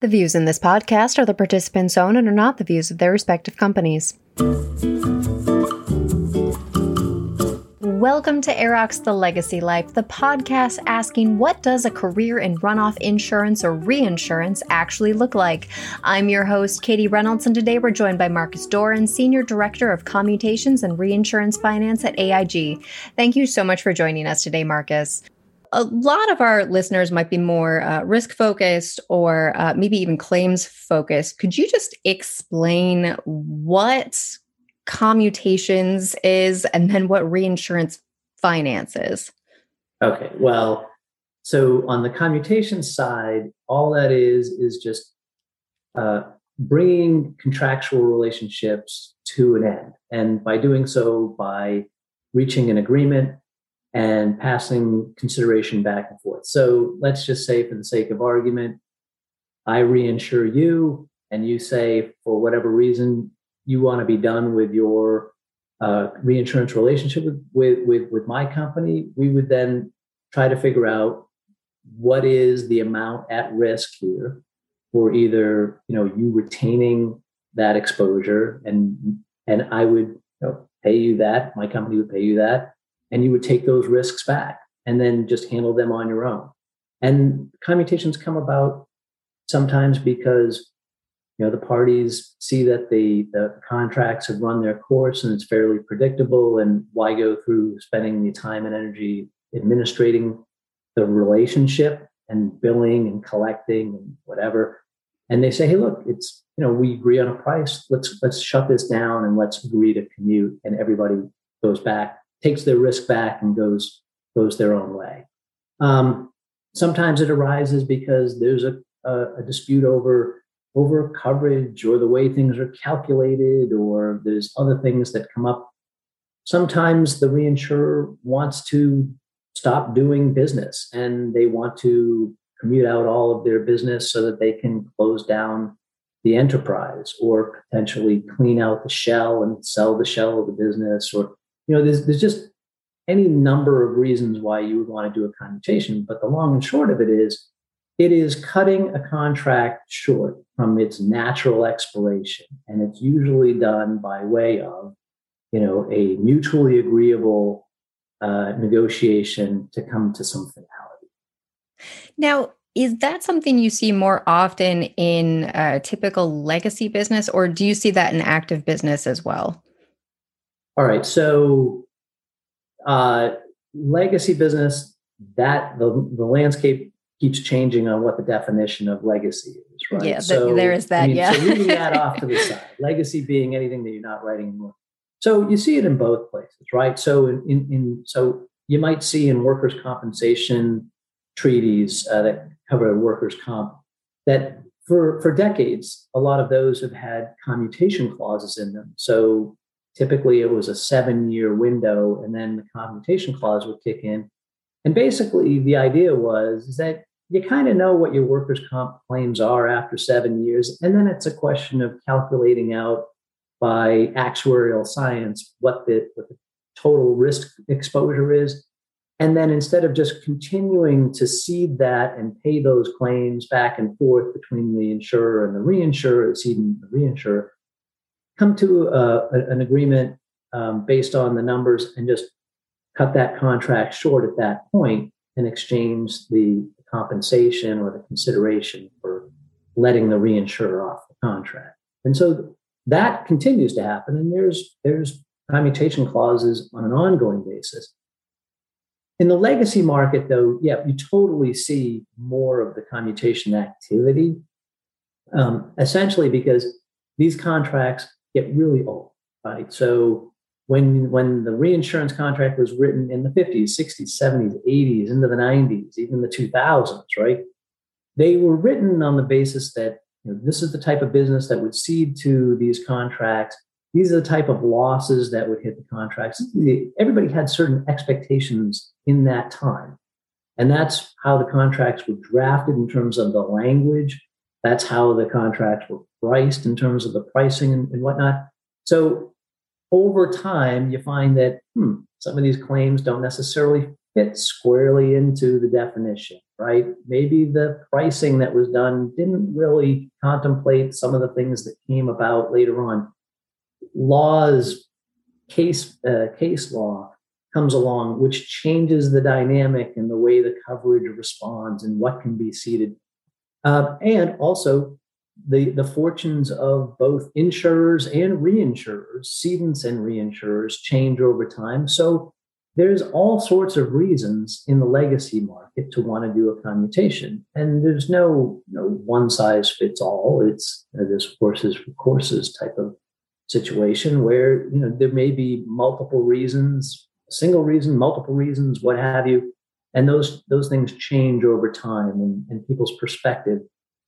The views in this podcast are the participants' own and are not the views of their respective companies. Welcome to AIRROC The Legacy Life, the podcast asking what does a career in runoff insurance or reinsurance actually look like? I'm your host, Katie Reynolds, and today we're joined by Marcus Doran, Senior Director of Commutations and Reinsurance Finance at AIG. Thank you so much for joining us today, Marcus a lot of our listeners might be more uh, risk focused or uh, maybe even claims focused. Could you just explain what commutations is and then what reinsurance finance is? Okay, well, so on the commutation side, all that is is just uh, bringing contractual relationships to an end. And by doing so, by reaching an agreement and passing consideration back and forth. So let's just say, for the sake of argument, I reinsure you, and you say, for whatever reason, you want to be done with your uh, reinsurance relationship with, with, with, with my company. We would then try to figure out what is the amount at risk here for either you know you retaining that exposure and and I would you know, pay you that, my company would pay you that, and you would take those risks back and then just handle them on your own. And commutations come about sometimes because you know the parties see that the the contracts have run their course and it's fairly predictable and why go through spending the time and energy administrating the relationship and billing and collecting and whatever and they say hey look it's you know we agree on a price let's let's shut this down and let's agree to commute and everybody goes back takes their risk back and goes goes their own way. Um, sometimes it arises because there's a, a, a dispute over over coverage or the way things are calculated, or there's other things that come up. Sometimes the reinsurer wants to stop doing business and they want to commute out all of their business so that they can close down the enterprise or potentially clean out the shell and sell the shell of the business or you know, there's, there's just any number of reasons why you would want to do a commutation. But the long and short of it is, it is cutting a contract short from its natural expiration. And it's usually done by way of, you know, a mutually agreeable uh, negotiation to come to some finality. Now, is that something you see more often in a typical legacy business, or do you see that in active business as well? All right. So, uh, legacy business, that the, the landscape keeps changing on what the definition of legacy is, right? Yeah, so, there is that. I mean, yeah. so leaving that off to the side, legacy being anything that you're not writing anymore. So you see it in both places, right? So in, in, in so you might see in workers' compensation treaties uh, that cover workers' comp that for for decades, a lot of those have had commutation clauses in them. So Typically, it was a seven year window, and then the commutation clause would kick in. And basically, the idea was that you kind of know what your workers' comp claims are after seven years. And then it's a question of calculating out by actuarial science what the, what the total risk exposure is. And then instead of just continuing to cede that and pay those claims back and forth between the insurer and the reinsurer, ceding the reinsurer, come to a, an agreement um, based on the numbers and just cut that contract short at that point and exchange the compensation or the consideration for letting the reinsurer off the contract. And so that continues to happen. And there's there's commutation clauses on an ongoing basis. In the legacy market, though, yeah, you totally see more of the commutation activity, um, essentially because these contracts get really old, right? So when when the reinsurance contract was written in the 50s, 60s, 70s, 80s, into the 90s, even the 2000s, right? They were written on the basis that you know, this is the type of business that would cede to these contracts. These are the type of losses that would hit the contracts. Everybody had certain expectations in that time. And that's how the contracts were drafted in terms of the language that's how the contracts were priced in terms of the pricing and, and whatnot. So over time, you find that hmm, some of these claims don't necessarily fit squarely into the definition, right? Maybe the pricing that was done didn't really contemplate some of the things that came about later on. Laws, case uh, case law comes along, which changes the dynamic and the way the coverage responds and what can be ceded. Uh, and also the, the fortunes of both insurers and reinsurers, cedents and reinsurers change over time. So there's all sorts of reasons in the legacy market to want to do a commutation. And there's no, no one size fits all. It's uh, this horses for courses type of situation where you know there may be multiple reasons single reason, multiple reasons, what have you. And those those things change over time and, and people's perspective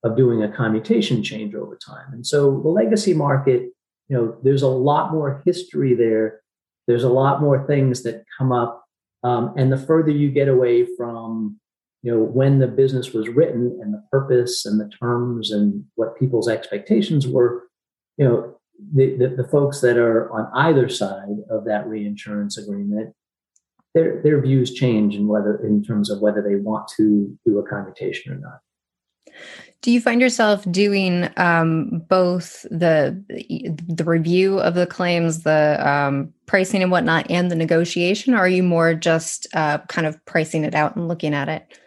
of doing a commutation change over time. And so the legacy market, you know, there's a lot more history there. There's a lot more things that come up. Um, and the further you get away from, you know, when the business was written and the purpose and the terms and what people's expectations were, you know, the, the, the, folks that are on either side of that reinsurance agreement, their their views change in whether in terms of whether they want to do a commutation or not. Do you find yourself doing um, both the the review of the claims, the um, pricing and whatnot, and the negotiation, or are you more just uh, kind of pricing it out and looking at it?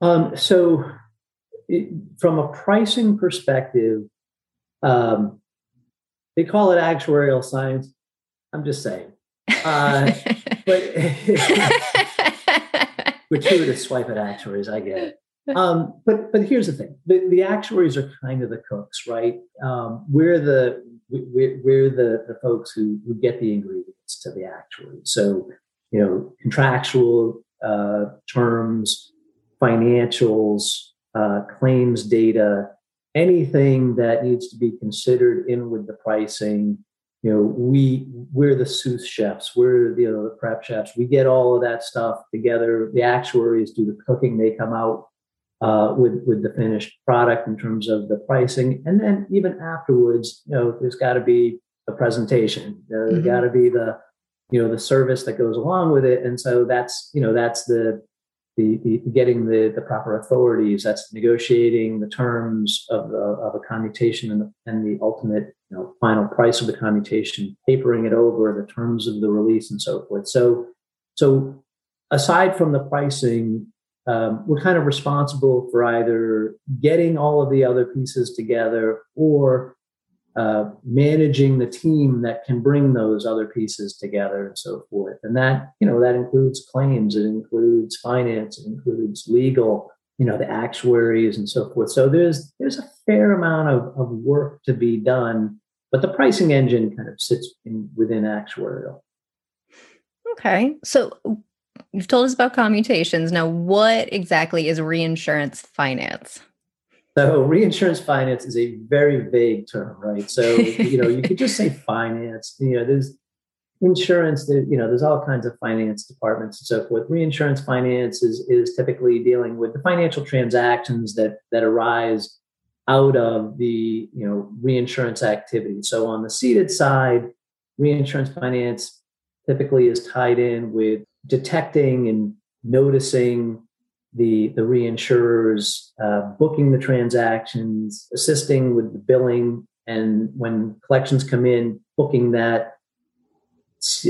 Um, so, it, from a pricing perspective, um, they call it actuarial science. I'm just saying. Uh, but gratuitous swipe at actuaries, I get it. Um, but but here's the thing: the, the actuaries are kind of the cooks, right? Um, we're the we're, we're the, the folks who, who get the ingredients to the actuary. So you know, contractual uh, terms, financials, uh, claims data, anything that needs to be considered in with the pricing. You know we we're the sous chefs. We're the, you know the prep chefs. We get all of that stuff together. The actuaries do the cooking. They come out uh, with with the finished product in terms of the pricing and then even afterwards you know there's got to be a presentation there's mm-hmm. got to be the you know the service that goes along with it and so that's you know that's the the, the, getting the, the proper authorities. That's negotiating the terms of, the, of a commutation and the, and the ultimate you know, final price of the commutation, papering it over, the terms of the release, and so forth. So, so aside from the pricing, um, we're kind of responsible for either getting all of the other pieces together or uh, managing the team that can bring those other pieces together and so forth. And that, you know, that includes claims, it includes finance, it includes legal, you know, the actuaries and so forth. So there's there's a fair amount of, of work to be done, but the pricing engine kind of sits in, within actuarial. Okay. So you've told us about commutations. Now, what exactly is reinsurance finance? So reinsurance finance is a very vague term, right? So you know you could just say finance. You know, there's insurance. There, you know, there's all kinds of finance departments and so forth. Reinsurance finance is is typically dealing with the financial transactions that that arise out of the you know reinsurance activity. So on the ceded side, reinsurance finance typically is tied in with detecting and noticing the, the reinsurers uh, booking the transactions, assisting with the billing, and when collections come in, booking that,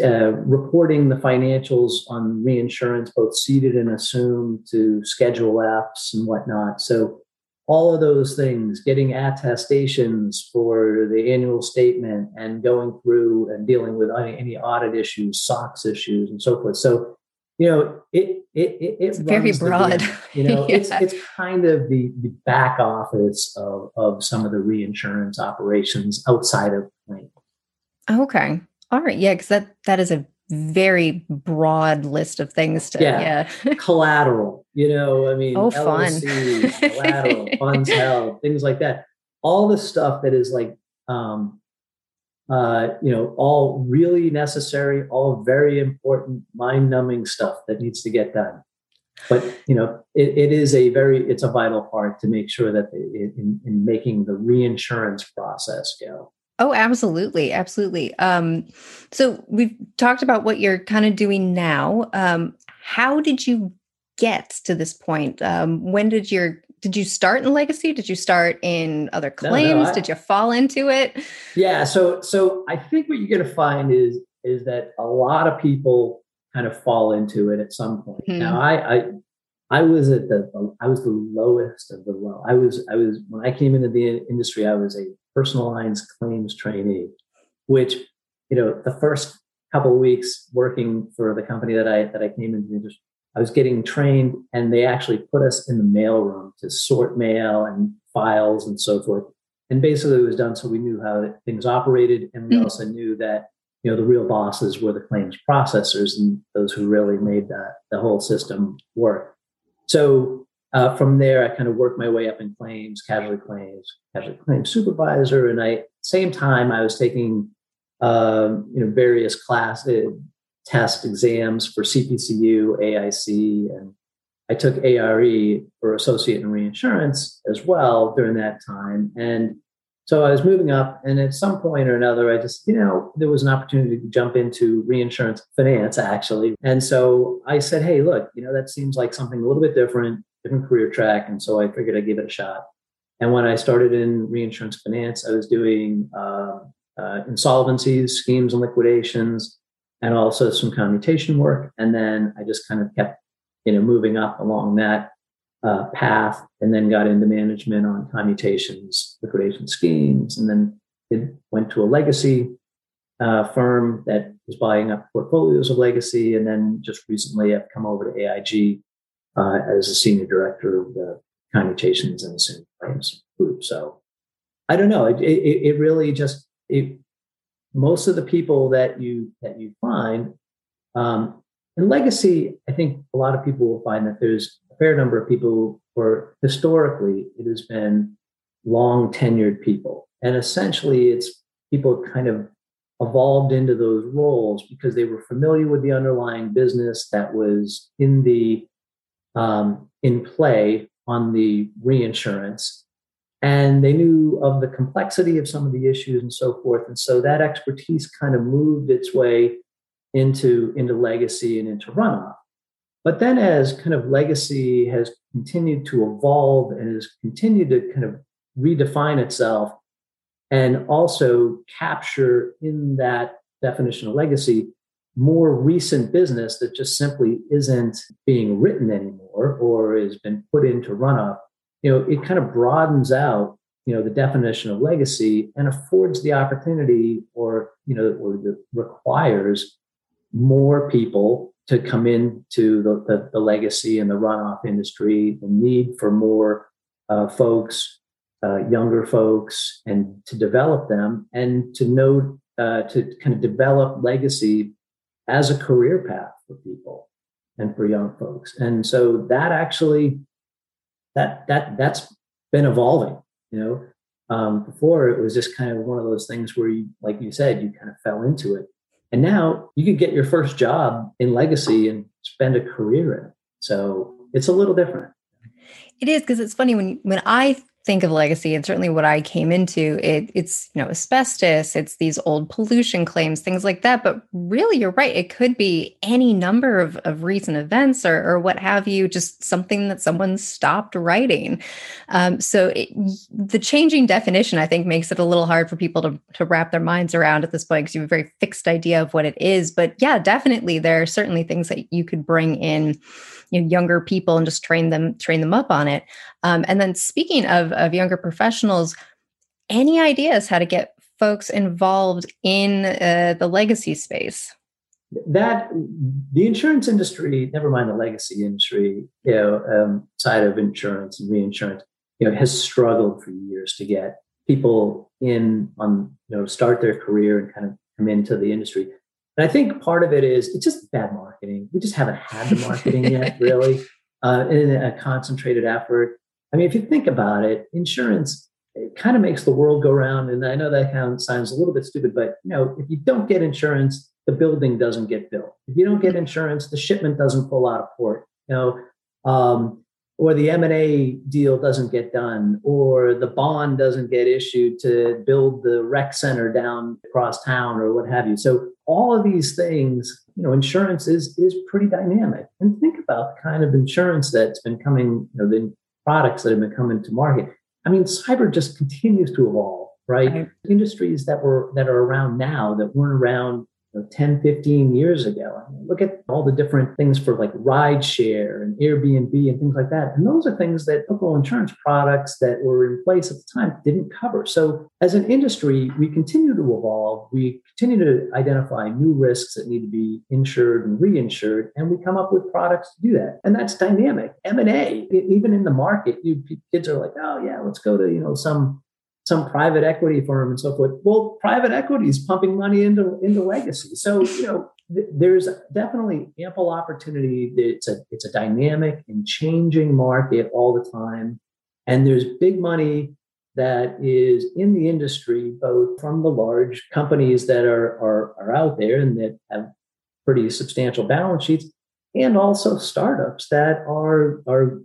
uh, reporting the financials on reinsurance, both ceded and assumed to Schedule Fs and whatnot. So all of those things, getting attestations for the annual statement and going through and dealing with any, any audit issues, SOX issues, and so forth. So you know, it it it, it's very broad. You know, yeah. it's it's kind of the the back office of of some of the reinsurance operations outside of claim. Okay, all right, yeah, because that that is a very broad list of things to yeah, yeah. collateral you know i mean oh fun collateral funds held things like that all the stuff that is like um uh, you know, all really necessary, all very important, mind-numbing stuff that needs to get done. But you know, it, it is a very, it's a vital part to make sure that it, in, in making the reinsurance process go. Oh, absolutely, absolutely. Um, so we've talked about what you're kind of doing now. Um, how did you get to this point? Um, when did your did you start in legacy? Did you start in other claims? No, no, I, did you fall into it? Yeah, so so I think what you're going to find is is that a lot of people kind of fall into it at some point. Mm-hmm. Now, I, I I was at the I was the lowest of the low. I was I was when I came into the industry, I was a personal lines claims trainee, which you know the first couple of weeks working for the company that I that I came into the industry, I was getting trained, and they actually put us in the mail room to sort mail and files and so forth. And basically, it was done so we knew how things operated, and we mm-hmm. also knew that you know the real bosses were the claims processors and those who really made that the whole system work. So uh, from there, I kind of worked my way up in claims, casualty claims, casualty claims supervisor, and I same time I was taking um, you know various class uh, test exams for CPCU, AIC, and I took ARE for associate in reinsurance as well during that time. And so I was moving up, and at some point or another, I just, you know, there was an opportunity to jump into reinsurance finance actually. And so I said, hey, look, you know, that seems like something a little bit different, different career track. And so I figured I'd give it a shot. And when I started in reinsurance finance, I was doing uh, uh, insolvencies, schemes, and liquidations, and also some commutation work. And then I just kind of kept, you know, moving up along that uh, path and then got into management on commutations, liquidation schemes, and then it went to a legacy uh, firm that was buying up portfolios of legacy. And then just recently I've come over to AIG uh, as a senior director of the commutations and the assumed claims group. So I don't know. It, it, it really just, it, most of the people that you that you find um, in legacy, I think a lot of people will find that there's a fair number of people where historically it has been long tenured people. And essentially, it's people kind of evolved into those roles because they were familiar with the underlying business that was in the um, in play on the reinsurance and they knew of the complexity of some of the issues and so forth. And so that expertise kind of moved its way into into legacy and into runoff. But then, as kind of legacy has continued to evolve and has continued to kind of redefine itself and also capture in that definition of legacy more recent business that just simply isn't being written anymore or has been put into runoff, you know, it kind of broadens out, you know, the definition of legacy and affords the opportunity or, you know, or the, requires more people to come into the, the, the, legacy and the runoff industry, the need for more uh, folks, uh, younger folks, and to develop them and to know, uh, to kind of develop legacy as a career path for people and for young folks. And so that actually, that that that's been evolving. You know, um, before it was just kind of one of those things where you, like you said, you kind of fell into it and now you could get your first job in legacy and spend a career in it. So it's a little different. It is because it's funny when when I think of legacy and certainly what i came into it, it's you know asbestos it's these old pollution claims things like that. But really you're right it could be any number of, of recent events or, or what have you just something that someone stopped writing. Um, so it, the changing definition i think makes it a little hard for people to, to wrap their minds around at this point because you have a very fixed idea of what it is. But yeah definitely there are certainly things that you could bring in you know, younger people and just train them train them up on it um, and then speaking of of younger professionals, any ideas how to get folks involved in uh, the legacy space? That the insurance industry, never mind the legacy industry, you know, um, side of insurance and reinsurance, you know, has struggled for years to get people in on, you know, start their career and kind of come into the industry. And I think part of it is it's just bad marketing. We just haven't had the marketing yet, really, uh, in a concentrated effort. I mean, if you think about it, insurance it kind of makes the world go round. And I know that kind of sounds a little bit stupid, but you know, if you don't get insurance, the building doesn't get built. If you don't get insurance, the shipment doesn't pull out of port. You know, um, or the M&A deal doesn't get done or the bond doesn't get issued to build the rec center down across town or what have you. So all of these things, you know, insurance is is pretty dynamic. And think about the kind of insurance that's been coming, you know, the products that have been coming to market. I mean, cyber just continues to evolve, right? right. Industries that were that are around now that weren't around know, 10, 15 years ago. I mean, look at all the different things for like ride share and Airbnb and things like that. And those are things that local insurance products that were in place at the time didn't cover. So as an industry, we continue to evolve. We continue to identify new risks that need to be insured and reinsured, and we come up with products to do that. And that's dynamic. M&A, even in the market, you kids are like, oh yeah, let's go to, you know, some some private equity firm and so forth. Well, private equity is pumping money into into legacy. So you know, th- there's definitely ample opportunity. It's a it's a dynamic and changing market all the time, and there's big money that is in the industry, both from the large companies that are are, are out there and that have pretty substantial balance sheets, and also startups that are are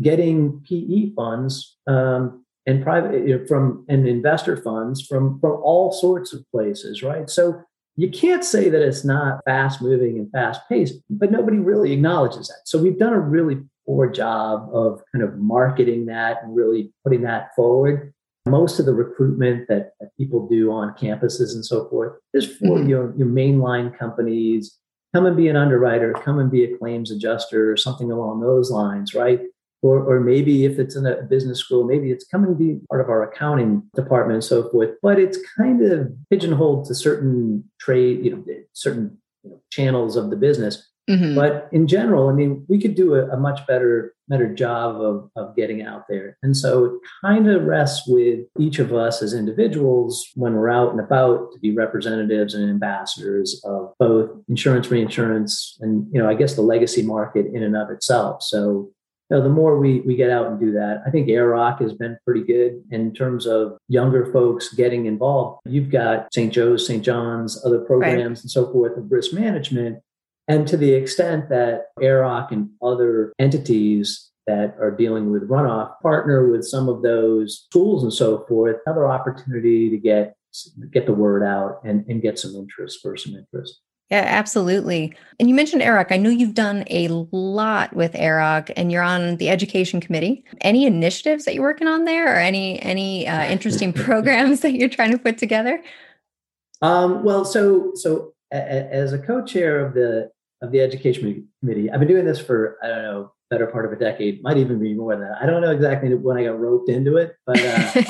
getting PE funds um, and private you know, from and investor funds from from all sorts of places, right? So you can't say that it's not fast moving and fast paced, but nobody really acknowledges that. So we've done a really poor job of kind of marketing that and really putting that forward. Most of the recruitment that, that people do on campuses and so forth is for mm-hmm. your, your mainline companies. Come and be an underwriter, come and be a claims adjuster, or something along those lines, right? Or, or maybe if it's in a business school, maybe it's coming to be part of our accounting department and so forth. But it's kind of pigeonholed to certain trade, you know, certain you know, channels of the business. Mm-hmm. But in general, I mean, we could do a, a, much better better job of, of getting out there. And so it kind of rests with each of us as individuals when we're out and about to be representatives and ambassadors of both insurance, reinsurance, and you know, I guess the legacy market in and of itself. So you know, the more we we get out and do that, I think AIRROC has been pretty good in terms of younger folks getting involved. You've got St. Joe's, St. John's, other programs right. and so forth of risk management. And to the extent that AIRROC and other entities that are dealing with runoff partner with some of those tools and so forth, another opportunity to get get the word out and, and get some interest for some interest. Yeah, absolutely. And you mentioned AIRROC. I know you've done a lot with AIRROC and you're on the education committee. Any initiatives that you're working on there or any any uh, interesting programs that you're trying to put together? Um, well, so so a, a, as a co-chair of the of the education committee, I've been doing this for I don't know better part of a decade, might even be more than that. I don't know exactly when I got roped into it, but uh,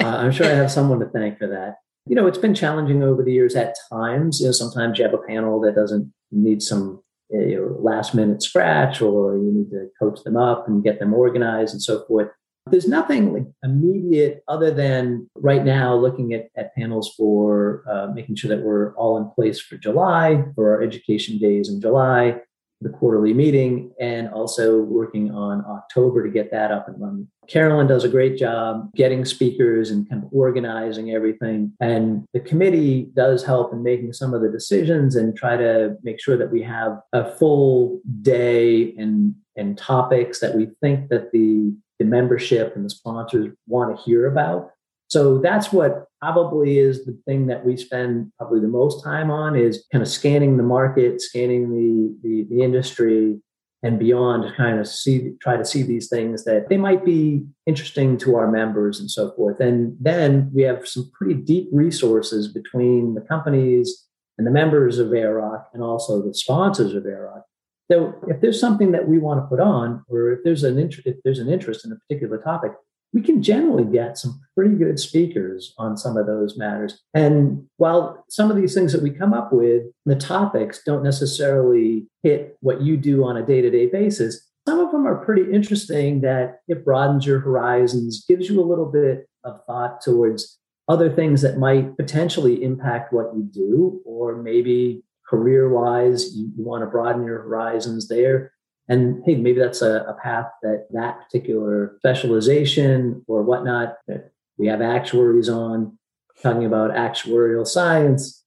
uh, I'm sure I have someone to thank for that you know, it's been challenging over the years at times. You know, sometimes you have a panel that doesn't need some you know, last minute scratch, or you need to coach them up and get them organized and so forth. There's nothing immediate other than right now looking at, at panels for uh, making sure that we're all in place for July, for our education days in July, the quarterly meeting and also working on October to get that up and running. Carolyn does a great job getting speakers and kind of organizing everything. And the committee does help in making some of the decisions and try to make sure that we have a full day and, and topics that we think that the, the membership and the sponsors want to hear about. So that's what probably is the thing that we spend probably the most time on is kind of scanning the market, scanning the, the, the industry and beyond to kind of see try to see these things that they might be interesting to our members and so forth. And then we have some pretty deep resources between the companies and the members of AIRROC and also the sponsors of AIRROC. So if there's something that we want to put on, or if there's an int- if there's an interest in a particular topic, we can generally get some pretty good speakers on some of those matters. And while some of these things that we come up with, the topics don't necessarily hit what you do on a day to day basis, some of them are pretty interesting that it broadens your horizons, gives you a little bit of thought towards other things that might potentially impact what you do, or maybe career wise, you, you want to broaden your horizons there. And hey, maybe that's a, a path that that particular specialization or whatnot that we have actuaries on talking about actuarial science.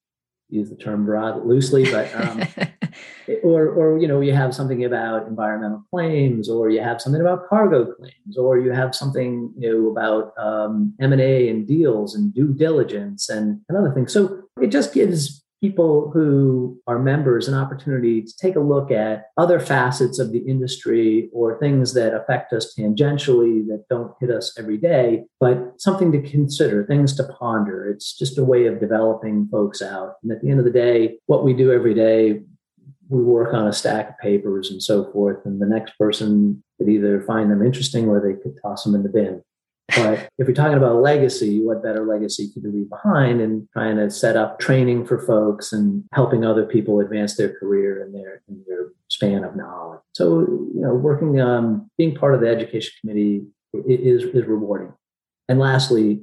Use the term broad loosely, but um, or, or you know, you have something about environmental claims, or you have something about cargo claims, or you have something you know about um, M and A and deals and due diligence and, and other things. So it just gives people who are members an opportunity to take a look at other facets of the industry or things that affect us tangentially that don't hit us every day, but something to consider, things to ponder. It's just a way of developing folks out. And at the end of the day, what we do every day, we work on a stack of papers and so forth, and the next person could either find them interesting or they could toss them in the bin. But if you're talking about legacy, what better legacy could you leave behind and trying to set up training for folks and helping other people advance their career and their, in their span of knowledge. So, you know, working, um, being part of the education committee is, is rewarding. And lastly,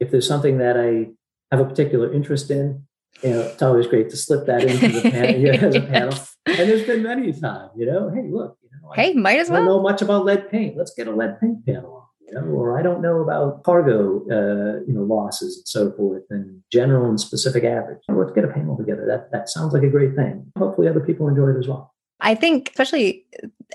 if there's something that I have a particular interest in, you know, it's always great to slip that into the panel as a panel. And there's been many times, you know, hey, look, you know, hey, I might as well. know much about lead paint. Let's get a lead paint panel you know, or I don't know about cargo, uh, you know, losses and so forth, and general and specific average. Let's get a panel together. That that sounds like a great thing. Hopefully, other people enjoy it as well. I think, especially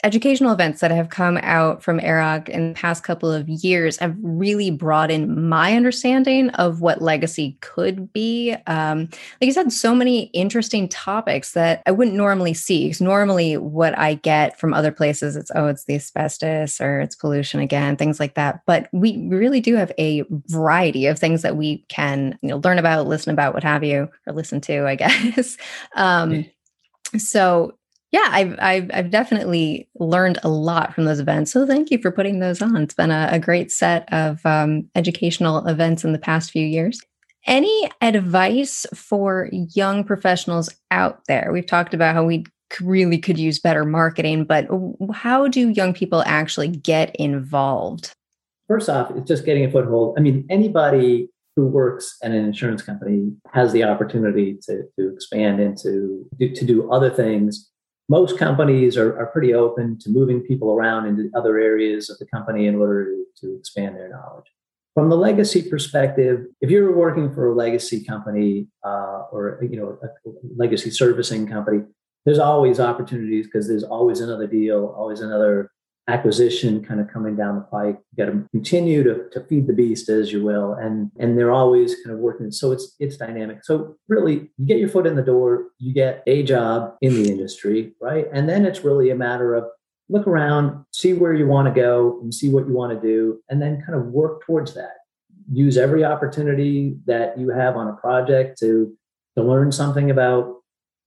educational events that have come out from AIRROC in the past couple of years, have really broadened my understanding of what legacy could be. Um, like you said, so many interesting topics that I wouldn't normally see. Because normally, what I get from other places, it's oh, it's the asbestos or it's pollution again, things like that. But we really do have a variety of things that we can you know learn about, listen about, what have you, or listen to, I guess. um, so yeah, I've, I've, I've definitely learned a lot from those events. So thank you for putting those on. It's been a, a great set of um, educational events in the past few years. Any advice for young professionals out there? We've talked about how we really could use better marketing, but how do young people actually get involved? First off, it's just getting a foothold. I mean, anybody who works at an insurance company has the opportunity to, to expand into to do other things most companies are, are pretty open to moving people around into other areas of the company in order to, to expand their knowledge. From the legacy perspective, if you're working for a legacy company uh, or you know a legacy servicing company, there's always opportunities because there's always another deal, always another acquisition kind of coming down the pike. You got to continue to, to feed the beast, as you will, and and they're always kind of working. So it's it's dynamic. So really, you get your foot in the door, you get a job in the industry, right? And then it's really a matter of look around, see where you want to go, and see what you want to do, and then kind of work towards that. Use every opportunity that you have on a project to to learn something about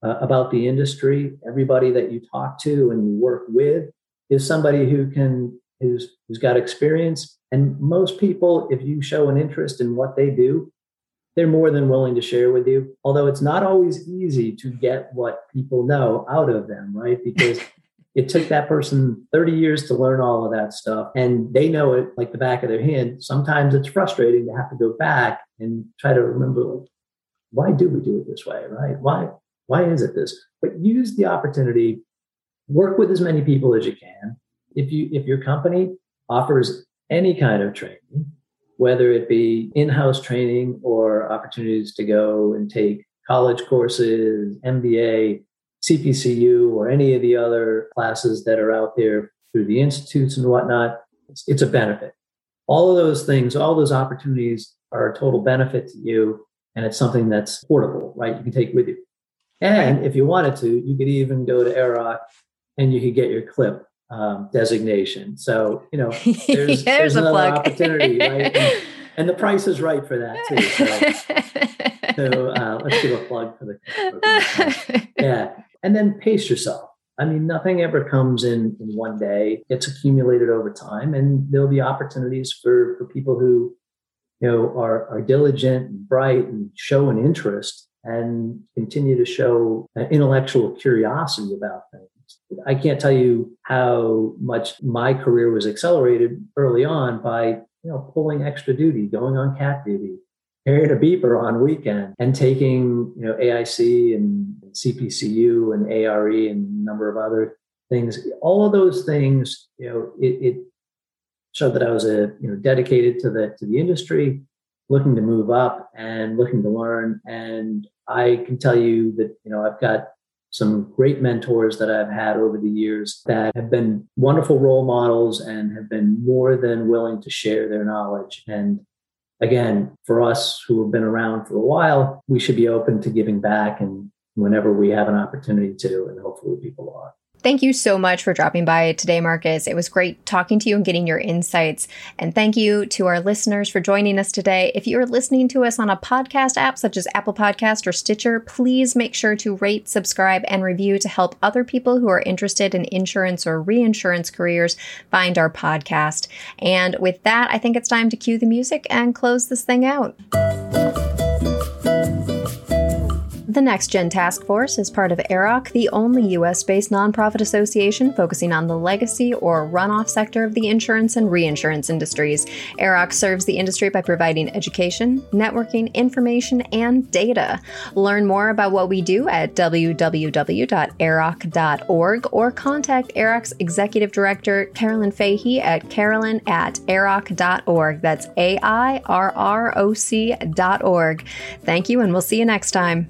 uh, about the industry. Everybody that you talk to and you work with is somebody who can who's who's got experience. And most people if you show an interest in what they do they're more than willing to share with you. Although it's not always easy to get what people know out of them right? Because it took that person 30 years to learn all of that stuff and they know it like the back of their hand. Sometimes it's frustrating to have to go back and try to remember why do we do it this way right? Why why is it this? But use the opportunity work with as many people as you can. If you if your company offers any kind of training, whether it be in-house training or opportunities to go and take college courses, MBA, CPCU, or any of the other classes that are out there through the institutes and whatnot, it's, it's a benefit. All of those things, all those opportunities are a total benefit to you, and it's something that's portable, right? You can take with you. And if you wanted to, you could even go to AIRROC and you could get your CLIP um, designation. So, you know, there's, there's, there's another plug. opportunity, right? And, and, the price is right for that too. So, so uh, let's give a plug for the yeah. And then pace yourself. I mean, nothing ever comes in in one day. It's accumulated over time, and there'll be opportunities for for people who, you know, are are diligent and bright and show an interest and continue to show intellectual curiosity about things I can't tell you how much my career was accelerated early on by you know pulling extra duty, going on cat duty, carrying a beeper on weekend, and taking you know AIC and CPCU and ARE and a number of other things. All of those things, you know, it, it showed that I was a you know dedicated to the to the industry, looking to move up and looking to learn. And I can tell you that you know I've got some great mentors that I've had over the years that have been wonderful role models and have been more than willing to share their knowledge. And again, for us who have been around for a while, we should be open to giving back and whenever we have an opportunity to, and hopefully people are. Thank you so much for dropping by today, Marcus. It was great talking to you and getting your insights. And thank you to our listeners for joining us today. If you're listening to us on a podcast app such as Apple Podcast or Stitcher, please make sure to rate, subscribe, and review to help other people who are interested in insurance or reinsurance careers find our podcast. And with that, I think it's time to cue the music and close this thing out. The Next Gen Task Force is part of AIRROC, the only US based nonprofit association focusing on the legacy or runoff sector of the insurance and reinsurance industries. AIRROC serves the industry by providing education, networking, information, and data. Learn more about what we do at www.airroc.org or contact AIRROC's Executive Director, Carolyn Fahey, at carolyn at airroc.org. That's A I R R O C.org. Thank you, and we'll see you next time.